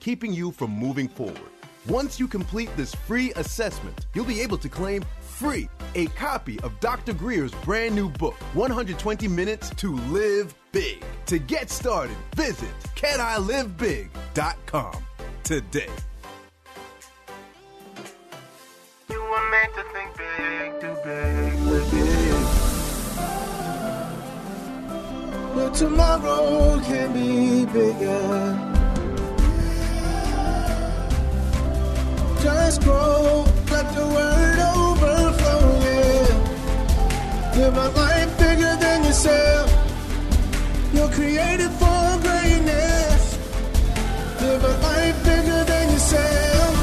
keeping you from moving forward. Once you complete this free assessment, you'll be able to claim free a copy of Dr. Grier's brand new book, 120 Minutes to Live Big. To get started, visit canilivebig.com today. You were meant to think big, do big, live big. But tomorrow can be bigger. Just grow, let the overflow. Live a life bigger than yourself. You're created for greatness. Live a life bigger than yourself.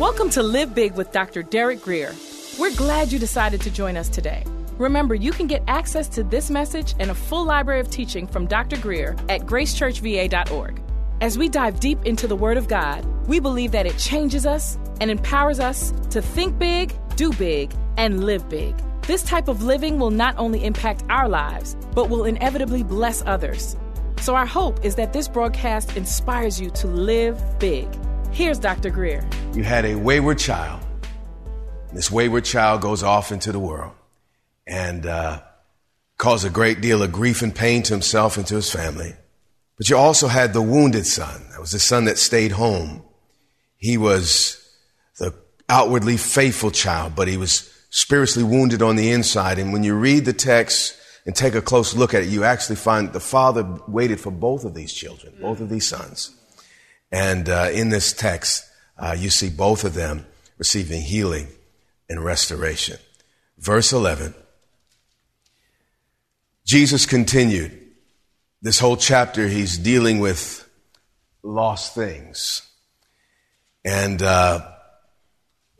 Welcome to Live Big with Dr. Derek Grier. We're glad you decided to join us today. Remember, you can get access to this message and a full library of teaching from Dr. Grier at gracechurchva.org. As we dive deep into the Word of God, we believe that it changes us and empowers us to think big, do big, and live big. This type of living will not only impact our lives, but will inevitably bless others. So, our hope is that this broadcast inspires you to live big. Here's Dr. Grier. You had a wayward child. This wayward child goes off into the world and uh, cause a great deal of grief and pain to himself and to his family. But you also had the wounded son. That was the son that stayed home. He was the outwardly faithful child, but he was spiritually wounded on the inside. And when you read the text and take a close look at it, you actually find the father waited for both of these children, both of these sons. And uh, in this text, uh, you see both of them receiving healing and restoration. Verse 11 Jesus continued. This whole chapter, he's dealing with lost things. And uh,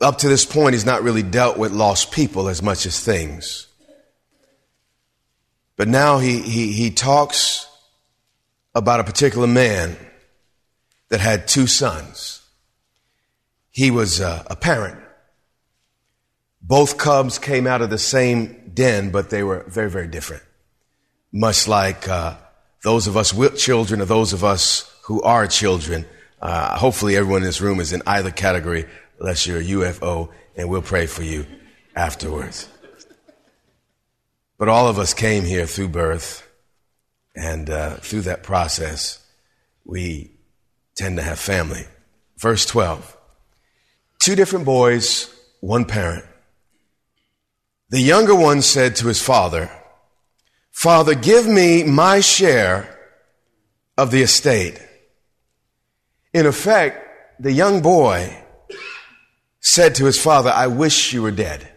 up to this point, he's not really dealt with lost people as much as things. But now he, he, he talks about a particular man that had two sons. He was a parent. Both cubs came out of the same den, but they were very, very different. Much like uh, those of us with children or those of us who are children. Uh, hopefully, everyone in this room is in either category, unless you're a UFO, and we'll pray for you afterwards. But all of us came here through birth, and uh, through that process, we tend to have family. Verse 12 Two different boys, one parent. The younger one said to his father, Father, give me my share of the estate. In effect, the young boy said to his father, I wish you were dead.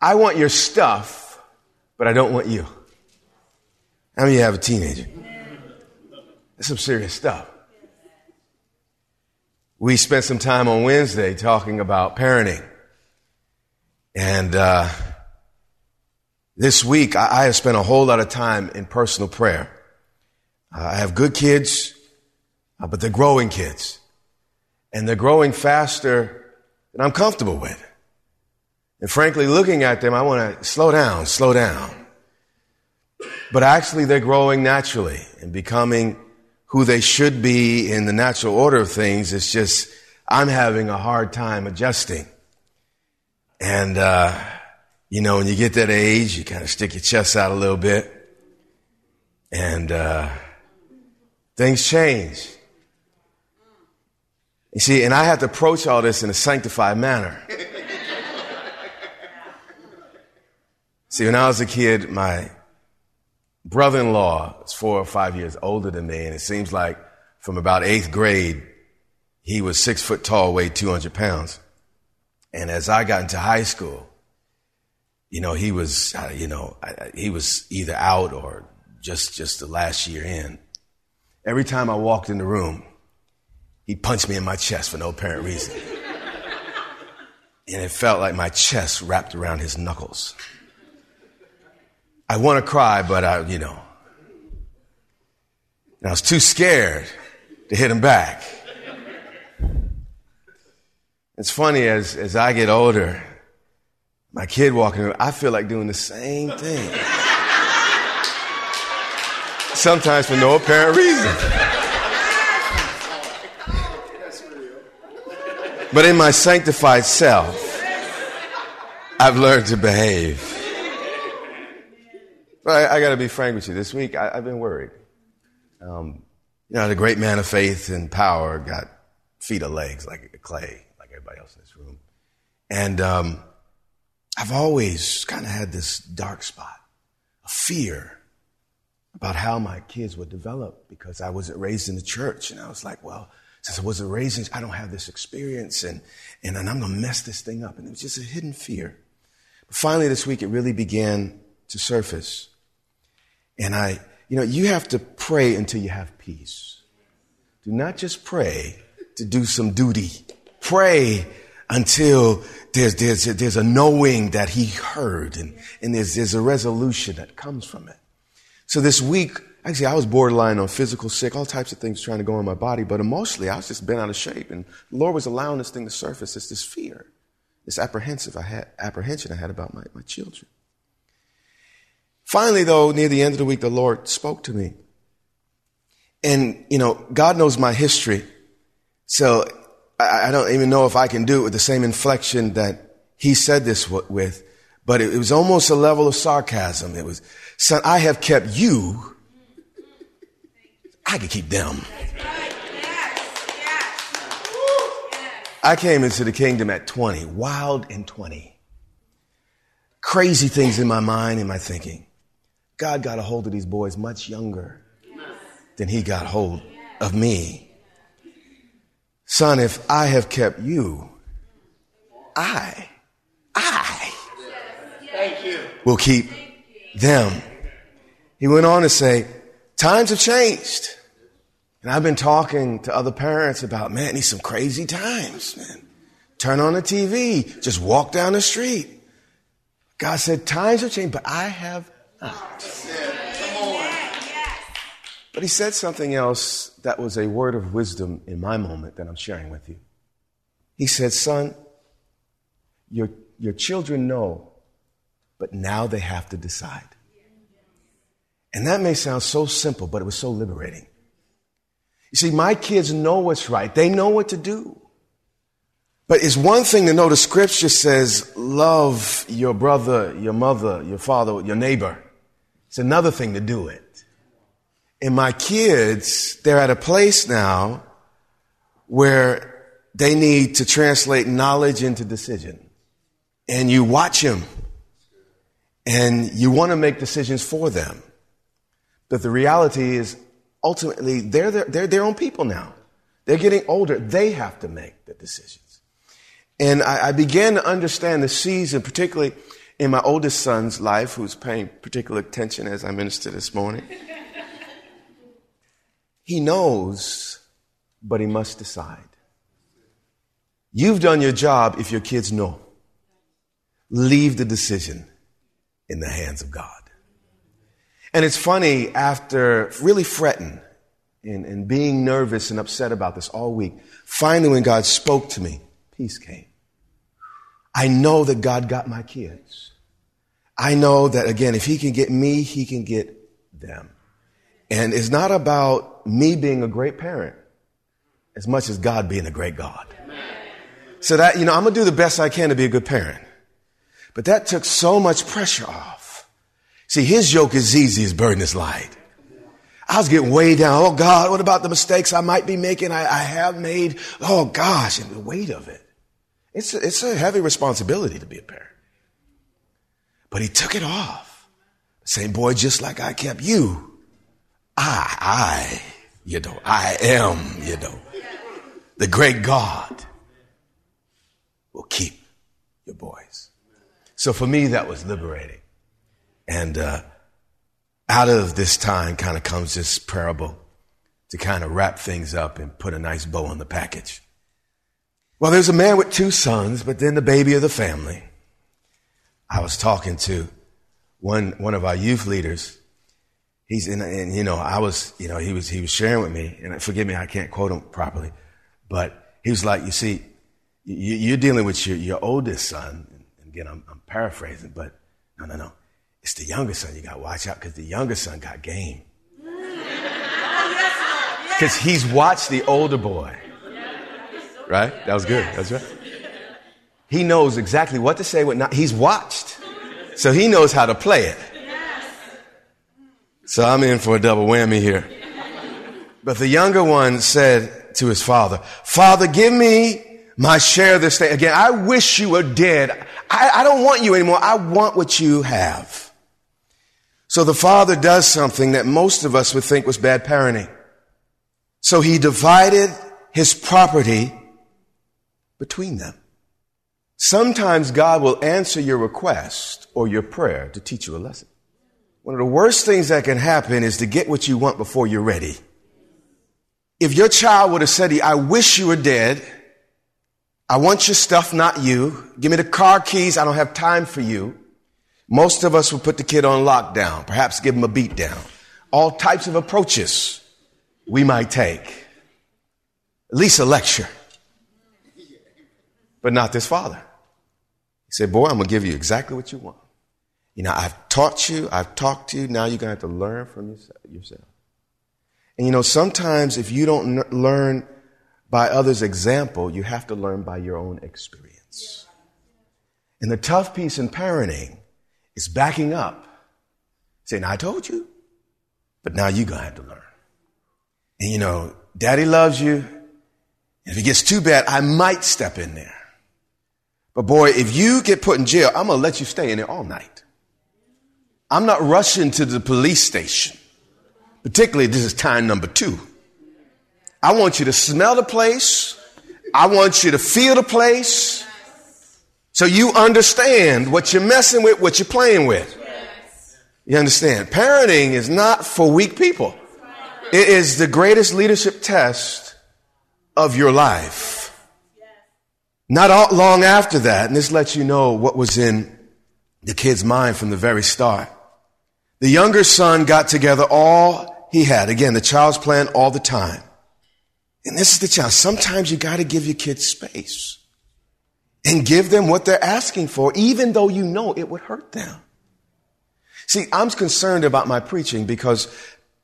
I want your stuff, but I don't want you. How many you have a teenager? That's some serious stuff. We spent some time on Wednesday talking about parenting. And, uh, this week, I, I have spent a whole lot of time in personal prayer. Uh, I have good kids, uh, but they're growing kids. And they're growing faster than I'm comfortable with. And frankly, looking at them, I want to slow down, slow down. But actually, they're growing naturally and becoming who they should be in the natural order of things. It's just, I'm having a hard time adjusting. And, uh, you know, when you get that age, you kind of stick your chest out a little bit. And uh, things change. You see, and I have to approach all this in a sanctified manner. see, when I was a kid, my brother in law is four or five years older than me, and it seems like from about eighth grade, he was six foot tall, weighed 200 pounds. And as I got into high school, you know, he was, uh, you know, he was either out or just, just the last year in. Every time I walked in the room, he punched me in my chest for no apparent reason. and it felt like my chest wrapped around his knuckles. I want to cry, but I, you know, and I was too scared to hit him back. It's funny as, as I get older, my kid walking around, I feel like doing the same thing. Sometimes for no apparent reason. But in my sanctified self, I've learned to behave. But I, I got to be frank with you. This week, I, have been worried. Um, you know, the great man of faith and power got feet or legs like clay, like everybody else in this room. And um, I've always kind of had this dark spot, a fear about how my kids would develop because I wasn't raised in the church. And I was like, well, since I wasn't raised in, I don't have this experience and, and, and I'm going to mess this thing up. And it was just a hidden fear. But finally, this week, it really began to surface. And I, you know, you have to pray until you have peace. Do not just pray to do some duty. Pray until there's, there's, there's a knowing that he heard and, and there's, there's a resolution that comes from it. So this week, actually, I was borderline on physical sick, all types of things trying to go in my body, but emotionally, I was just bent out of shape. And the Lord was allowing this thing to surface. It's this fear, this apprehensive I had, apprehension I had about my, my children. Finally, though, near the end of the week, the Lord spoke to me. And, you know, God knows my history. So I, I don't even know if I can do it with the same inflection that He said this with, but it, it was almost a level of sarcasm. It was, son, I have kept you. I can keep them. I came into the kingdom at 20, wild and 20. Crazy things in my mind and my thinking. God got a hold of these boys much younger than he got hold of me. Son, if I have kept you, I, I will keep them. He went on to say, times have changed. And I've been talking to other parents about, man, these some crazy times, man. Turn on the TV, just walk down the street. God said, times have changed, but I have but he said something else that was a word of wisdom in my moment that I'm sharing with you. He said, Son, your, your children know, but now they have to decide. And that may sound so simple, but it was so liberating. You see, my kids know what's right. They know what to do. But it's one thing to know the scripture says, love your brother, your mother, your father, your neighbor. It's another thing to do it. And my kids, they're at a place now where they need to translate knowledge into decision. And you watch them and you want to make decisions for them. But the reality is ultimately they're their, they're their own people now. They're getting older. They have to make the decisions. And I, I began to understand the season, particularly in my oldest son's life, who's paying particular attention as I minister this morning. He knows, but he must decide. You've done your job if your kids know. Leave the decision in the hands of God. And it's funny, after really fretting and, and being nervous and upset about this all week, finally when God spoke to me, peace came. I know that God got my kids. I know that again, if he can get me, he can get them. And it's not about me being a great parent as much as God being a great God. So that, you know, I'm going to do the best I can to be a good parent. But that took so much pressure off. See, his yoke is easy, his burden is light. I was getting way down. Oh God, what about the mistakes I might be making? I, I have made. Oh gosh, and the weight of it. It's a, it's a heavy responsibility to be a parent. But he took it off. Same boy, just like I kept you. I, I, you know, I am, you know, the great God will keep your boys. So for me, that was liberating. And, uh, out of this time kind of comes this parable to kind of wrap things up and put a nice bow on the package. Well, there's a man with two sons, but then the baby of the family. I was talking to one, one of our youth leaders. He's in, and you know, I was, you know, he was, he was sharing with me, and forgive me, I can't quote him properly, but he was like, you see, you, are dealing with your, your oldest son. And again, I'm, I'm paraphrasing, but no, no, no. It's the younger son you got to watch out because the younger son got game. Because he's watched the older boy. Right? That was good. That's right. He knows exactly what to say, what not. He's watched. So he knows how to play it. So I'm in for a double whammy here. But the younger one said to his father, Father, give me my share of this thing. Again, I wish you were dead. I, I don't want you anymore. I want what you have. So the father does something that most of us would think was bad parenting. So he divided his property between them. Sometimes God will answer your request or your prayer to teach you a lesson. One of the worst things that can happen is to get what you want before you're ready. If your child would have said, I wish you were dead. I want your stuff, not you. Give me the car keys. I don't have time for you. Most of us would put the kid on lockdown, perhaps give him a beat down. All types of approaches we might take. At least a lecture. But not this father. He said, Boy, I'm going to give you exactly what you want. You know, I've taught you, I've talked to you, now you're going to have to learn from yourself. And you know, sometimes if you don't learn by others' example, you have to learn by your own experience. And the tough piece in parenting is backing up, saying, I told you, but now you're going to have to learn. And you know, daddy loves you. If it gets too bad, I might step in there. But boy, if you get put in jail, I'm going to let you stay in there all night. I'm not rushing to the police station. Particularly, this is time number two. I want you to smell the place. I want you to feel the place. So you understand what you're messing with, what you're playing with. You understand? Parenting is not for weak people. It is the greatest leadership test of your life. Not long after that, and this lets you know what was in the kid's mind from the very start. The younger son got together all he had. Again, the child's plan all the time. And this is the challenge. Sometimes you got to give your kids space and give them what they're asking for, even though you know it would hurt them. See, I'm concerned about my preaching because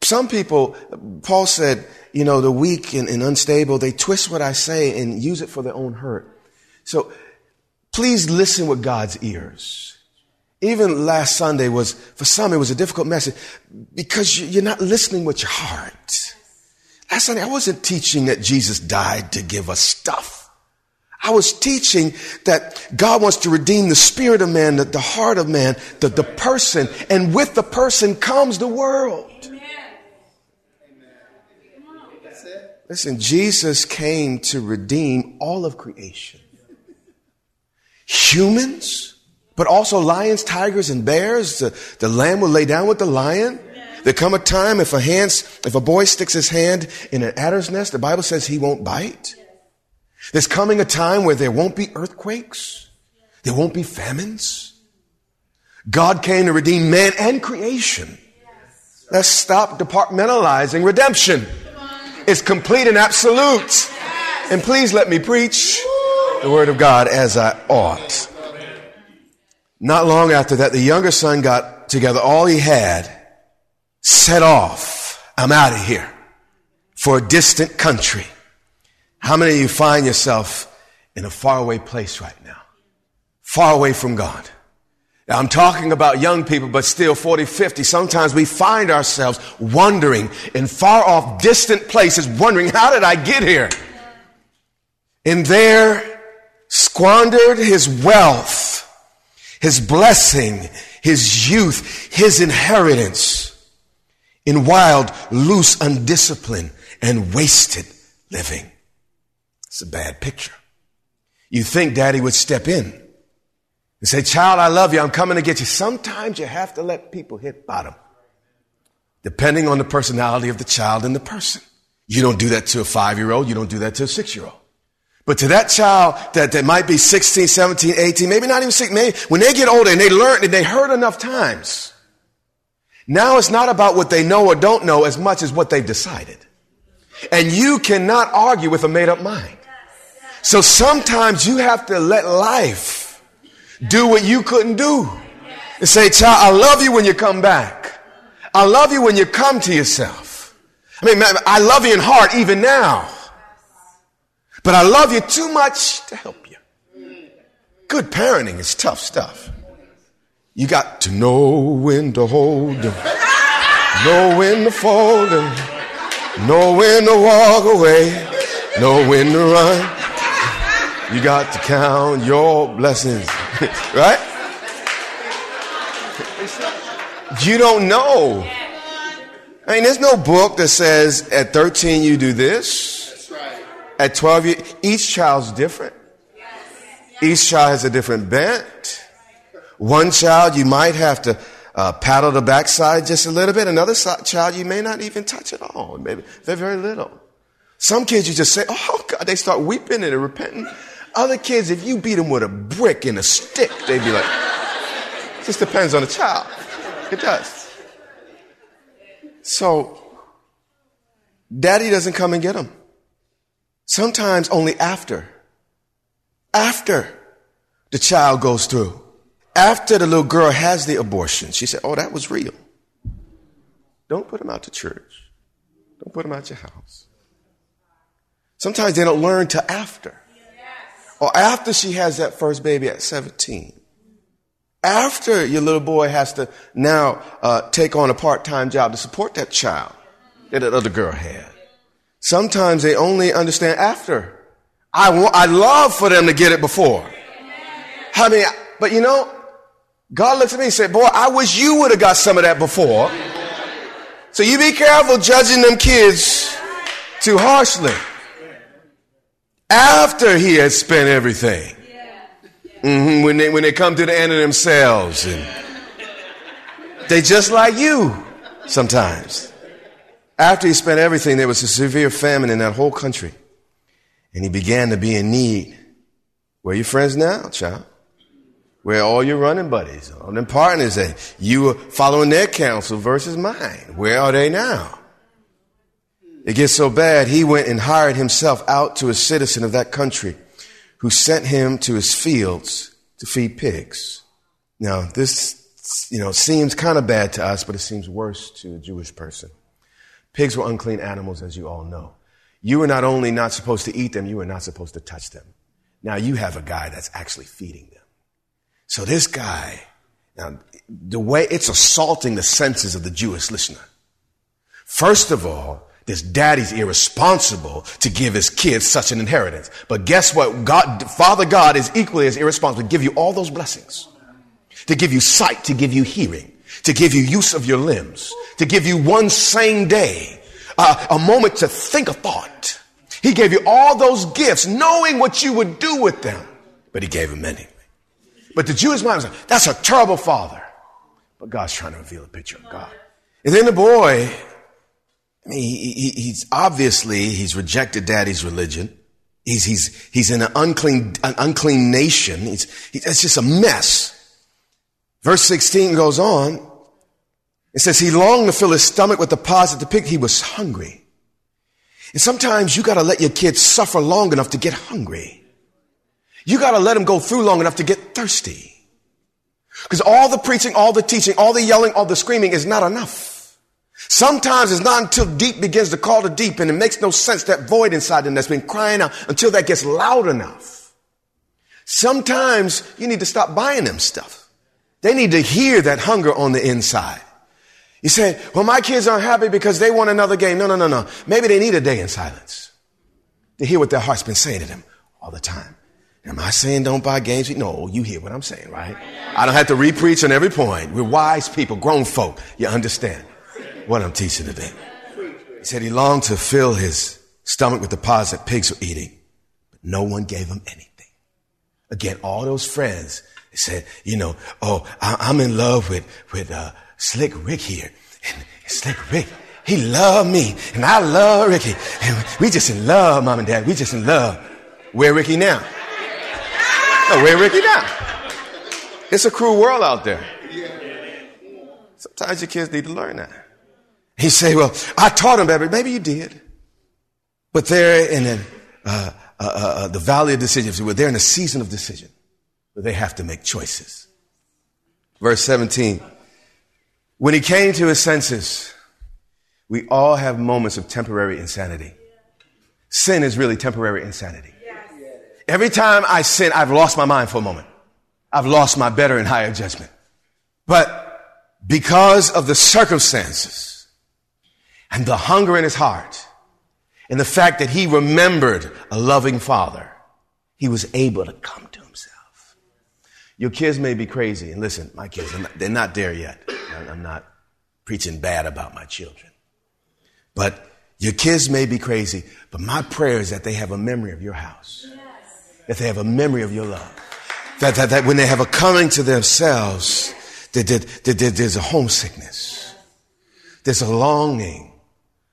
some people, Paul said, you know, the weak and, and, unstable, they twist what I say and use it for their own hurt. So please listen with God's ears. Even last Sunday was, for some, it was a difficult message because you're not listening with your heart. Last Sunday, I wasn't teaching that Jesus died to give us stuff. I was teaching that God wants to redeem the spirit of man, the, the heart of man, the, the person, and with the person comes the world. Listen, Jesus came to redeem all of creation. Humans, but also lions, tigers, and bears. The, the lamb will lay down with the lion. There come a time if a hands, if a boy sticks his hand in an adder's nest, the Bible says he won't bite. There's coming a time where there won't be earthquakes. There won't be famines. God came to redeem man and creation. Let's stop departmentalizing redemption. It's complete and absolute. And please let me preach the word of God as I ought. Not long after that, the younger son got together all he had, set off. I'm out of here for a distant country. How many of you find yourself in a faraway place right now? Far away from God. Now, I'm talking about young people, but still 40, 50. Sometimes we find ourselves wondering in far off, distant places, wondering, how did I get here? And there squandered his wealth, his blessing, his youth, his inheritance in wild, loose, undisciplined, and wasted living. It's a bad picture. You think daddy would step in and say, child, I love you. I'm coming to get you. Sometimes you have to let people hit bottom, depending on the personality of the child and the person. You don't do that to a five year old. You don't do that to a six year old. But to that child that, that might be 16, 17, 18, maybe not even 16, maybe when they get older and they learn and they heard enough times, now it's not about what they know or don't know as much as what they've decided. And you cannot argue with a made up mind. So sometimes you have to let life do what you couldn't do. And say, child, I love you when you come back. I love you when you come to yourself. I mean, I love you in heart even now. But I love you too much to help you. Good parenting is tough stuff. You got to know when to hold them, know when to fold them, know when to walk away, know when to run. You got to count your blessings, right? You don't know. I mean, there's no book that says at 13 you do this. At 12, you, each child's different. Each child has a different bent. One child, you might have to uh, paddle the backside just a little bit. Another child, you may not even touch at all. Maybe they're very little. Some kids, you just say, "Oh God," they start weeping and repenting. Other kids, if you beat them with a brick and a stick, they'd be like, it just depends on the child. It does. So, daddy doesn't come and get them. Sometimes only after. After the child goes through. After the little girl has the abortion, she said, Oh, that was real. Don't put them out to church. Don't put them out your house. Sometimes they don't learn till after. Or after she has that first baby at 17. After your little boy has to now uh, take on a part-time job to support that child that that other girl had. Sometimes they only understand after. I want, I love for them to get it before. I mean, but you know, God looks at me and said, boy, I wish you would have got some of that before. So you be careful judging them kids too harshly. After he has spent everything. Mm-hmm, when, they, when they come to the end of themselves. And they just like you sometimes. After he spent everything, there was a severe famine in that whole country. And he began to be in need. Where are your friends now, child? Where all your running buddies, all them partners that you were following their counsel versus mine. Where are they now? It gets so bad, he went and hired himself out to a citizen of that country who sent him to his fields to feed pigs. Now, this, you know, seems kind of bad to us, but it seems worse to a Jewish person. Pigs were unclean animals, as you all know. You were not only not supposed to eat them, you were not supposed to touch them. Now you have a guy that's actually feeding them. So this guy, now the way it's assaulting the senses of the Jewish listener. First of all, this daddy's irresponsible to give his kids such an inheritance. But guess what? God, Father God is equally as irresponsible to give you all those blessings. To give you sight, to give you hearing, to give you use of your limbs, to give you one sane day, uh, a moment to think a thought. He gave you all those gifts knowing what you would do with them, but he gave them many. But the Jewish mind was like, that's a terrible father. But God's trying to reveal a picture of God. And then the boy, I mean, he, he, he's obviously, he's rejected daddy's religion. He's, he's, he's in an unclean, an unclean nation. He's, he, it's just a mess. Verse 16 goes on. It says, he longed to fill his stomach with the the pig. He was hungry. And sometimes you got to let your kids suffer long enough to get hungry. You got to let them go through long enough to get thirsty. Because all the preaching, all the teaching, all the yelling, all the screaming is not enough. Sometimes it's not until deep begins to call to deep and it makes no sense that void inside them that's been crying out until that gets loud enough. Sometimes you need to stop buying them stuff. They need to hear that hunger on the inside. You say, well, my kids aren't happy because they want another game. No, no, no, no. Maybe they need a day in silence to hear what their heart's been saying to them all the time. Am I saying don't buy games? No, you hear what I'm saying, right? I don't have to repreach on every point. We're wise people, grown folk. You understand what I'm teaching today. He said he longed to fill his stomach with the pods that pigs were eating, but no one gave him anything. Again, all those friends said, you know, oh, I, am in love with, with, uh, Slick Rick here. And Slick Rick, he loved me and I love Ricky. And we just in love, mom and dad. We just in love. Where Ricky now? No, where Ricky now? It's a cruel world out there. Sometimes your kids need to learn that. He say, well, I taught him better. Maybe you did. But they're in uh, uh, uh, uh, the valley of decisions. They're in a season of decision where they have to make choices. Verse 17. When he came to his senses, we all have moments of temporary insanity. Sin is really temporary insanity. Every time I sin, I've lost my mind for a moment. I've lost my better and higher judgment. But because of the circumstances and the hunger in his heart, and the fact that he remembered a loving father, he was able to come to himself. Your kids may be crazy, and listen, my kids, they're not, they're not there yet. I'm not preaching bad about my children. But your kids may be crazy, but my prayer is that they have a memory of your house, that they have a memory of your love, that, that, that when they have a coming to themselves, that, that, that, that there's a homesickness, there's a longing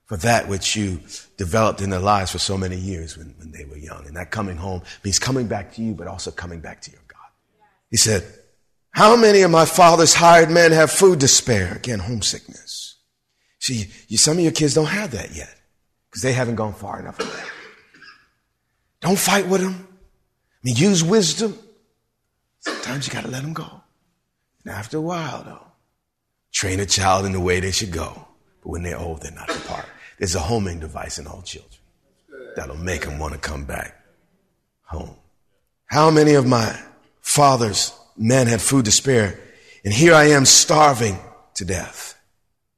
for that which you developed in their lives for so many years when, when they were young. And that coming home means coming back to you, but also coming back to your God. He said, how many of my father's hired men have food to spare? Again, homesickness. See, you, some of your kids don't have that yet because they haven't gone far enough. Don't fight with them. I mean, use wisdom. Sometimes you got to let them go. And after a while, though, train a child in the way they should go. But when they're old, they're not depart. There's a homing device in all children that'll make them want to come back home. How many of my father's men had food to spare, and here I am starving to death?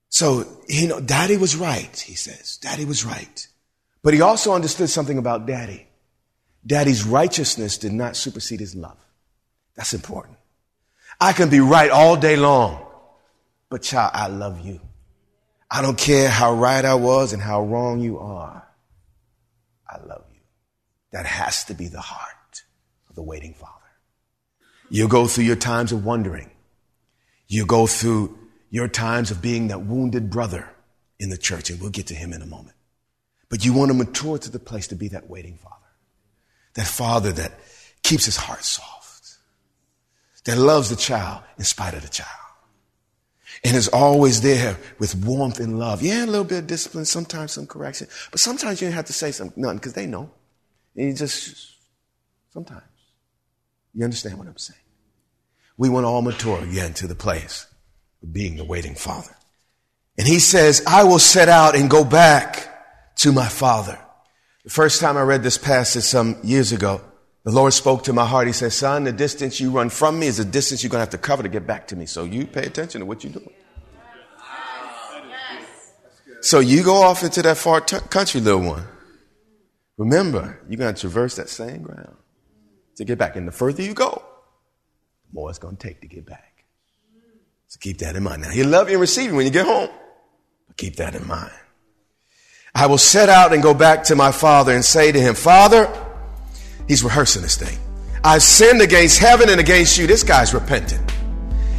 So, you know, daddy was right, he says. Daddy was right. But he also understood something about daddy. Daddy's righteousness did not supersede his love. That's important. I can be right all day long, but child, I love you. I don't care how right I was and how wrong you are. I love you. That has to be the heart of the waiting father. You go through your times of wondering. You go through your times of being that wounded brother in the church, and we'll get to him in a moment. But you want to mature to the place to be that waiting father. That father that keeps his heart soft. That loves the child in spite of the child and is always there with warmth and love. Yeah, a little bit of discipline, sometimes some correction, but sometimes you don't have to say something, nothing because they know. And you just, sometimes. You understand what I'm saying? We want to all mature again to the place of being the waiting father. And he says, I will set out and go back to my father. The first time I read this passage some years ago, the Lord spoke to my heart. He said, son, the distance you run from me is the distance you're going to have to cover to get back to me. So you pay attention to what you're doing. So you go off into that far t- country, little one. Remember, you're going to traverse that same ground to get back. And the further you go, the more it's going to take to get back. So keep that in mind. Now, he'll love you and receive you when you get home. But keep that in mind. I will set out and go back to my father and say to him, Father, He's rehearsing this thing. I've sinned against heaven and against you. This guy's repentant.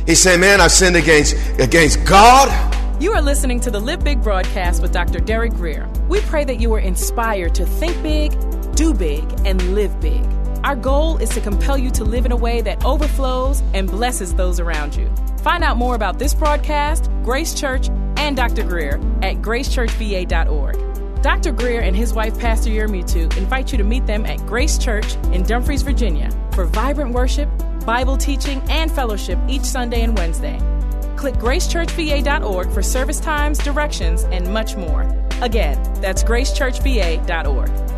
He saying, man, I've sinned against, against God. You are listening to the Live Big broadcast with Dr. Derek Grier. We pray that you are inspired to think big, do big, and live big. Our goal is to compel you to live in a way that overflows and blesses those around you. Find out more about this broadcast, Grace Church, and Dr. Grier at gracechurchva.org. Dr. Grier and his wife, Pastor Yermutu, invite you to meet them at Grace Church in Dumfries, Virginia, for vibrant worship, Bible teaching, and fellowship each Sunday and Wednesday. Click gracechurchva.org for service times, directions, and much more. Again, that's gracechurchva.org.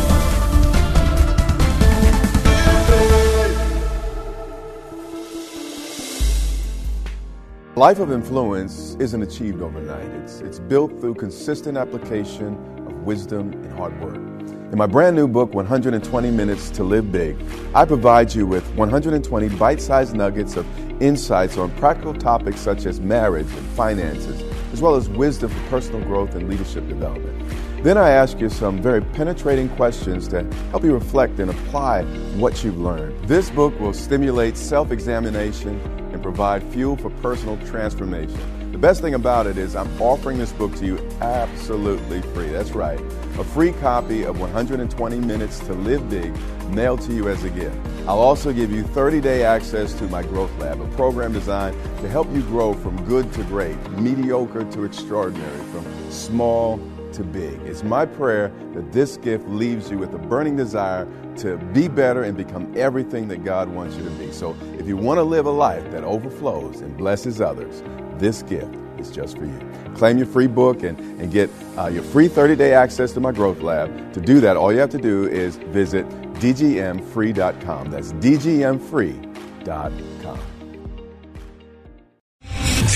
Life of influence isn't achieved overnight. It's, it's built through consistent application of wisdom and hard work. In my brand new book, 120 Minutes to Live Big, I provide you with 120 bite sized nuggets of insights on practical topics such as marriage and finances, as well as wisdom for personal growth and leadership development. Then I ask you some very penetrating questions to help you reflect and apply what you've learned. This book will stimulate self examination provide fuel for personal transformation. The best thing about it is I'm offering this book to you absolutely free. That's right. A free copy of 120 Minutes to Live Big mailed to you as a gift. I'll also give you 30 day access to my Growth Lab, a program designed to help you grow from good to great, mediocre to extraordinary, from small to big. It's my prayer that this gift leaves you with a burning desire to be better and become everything that God wants you to be. So if you want to live a life that overflows and blesses others, this gift is just for you. Claim your free book and, and get uh, your free 30 day access to my Growth Lab. To do that, all you have to do is visit dgmfree.com. That's dgmfree.com.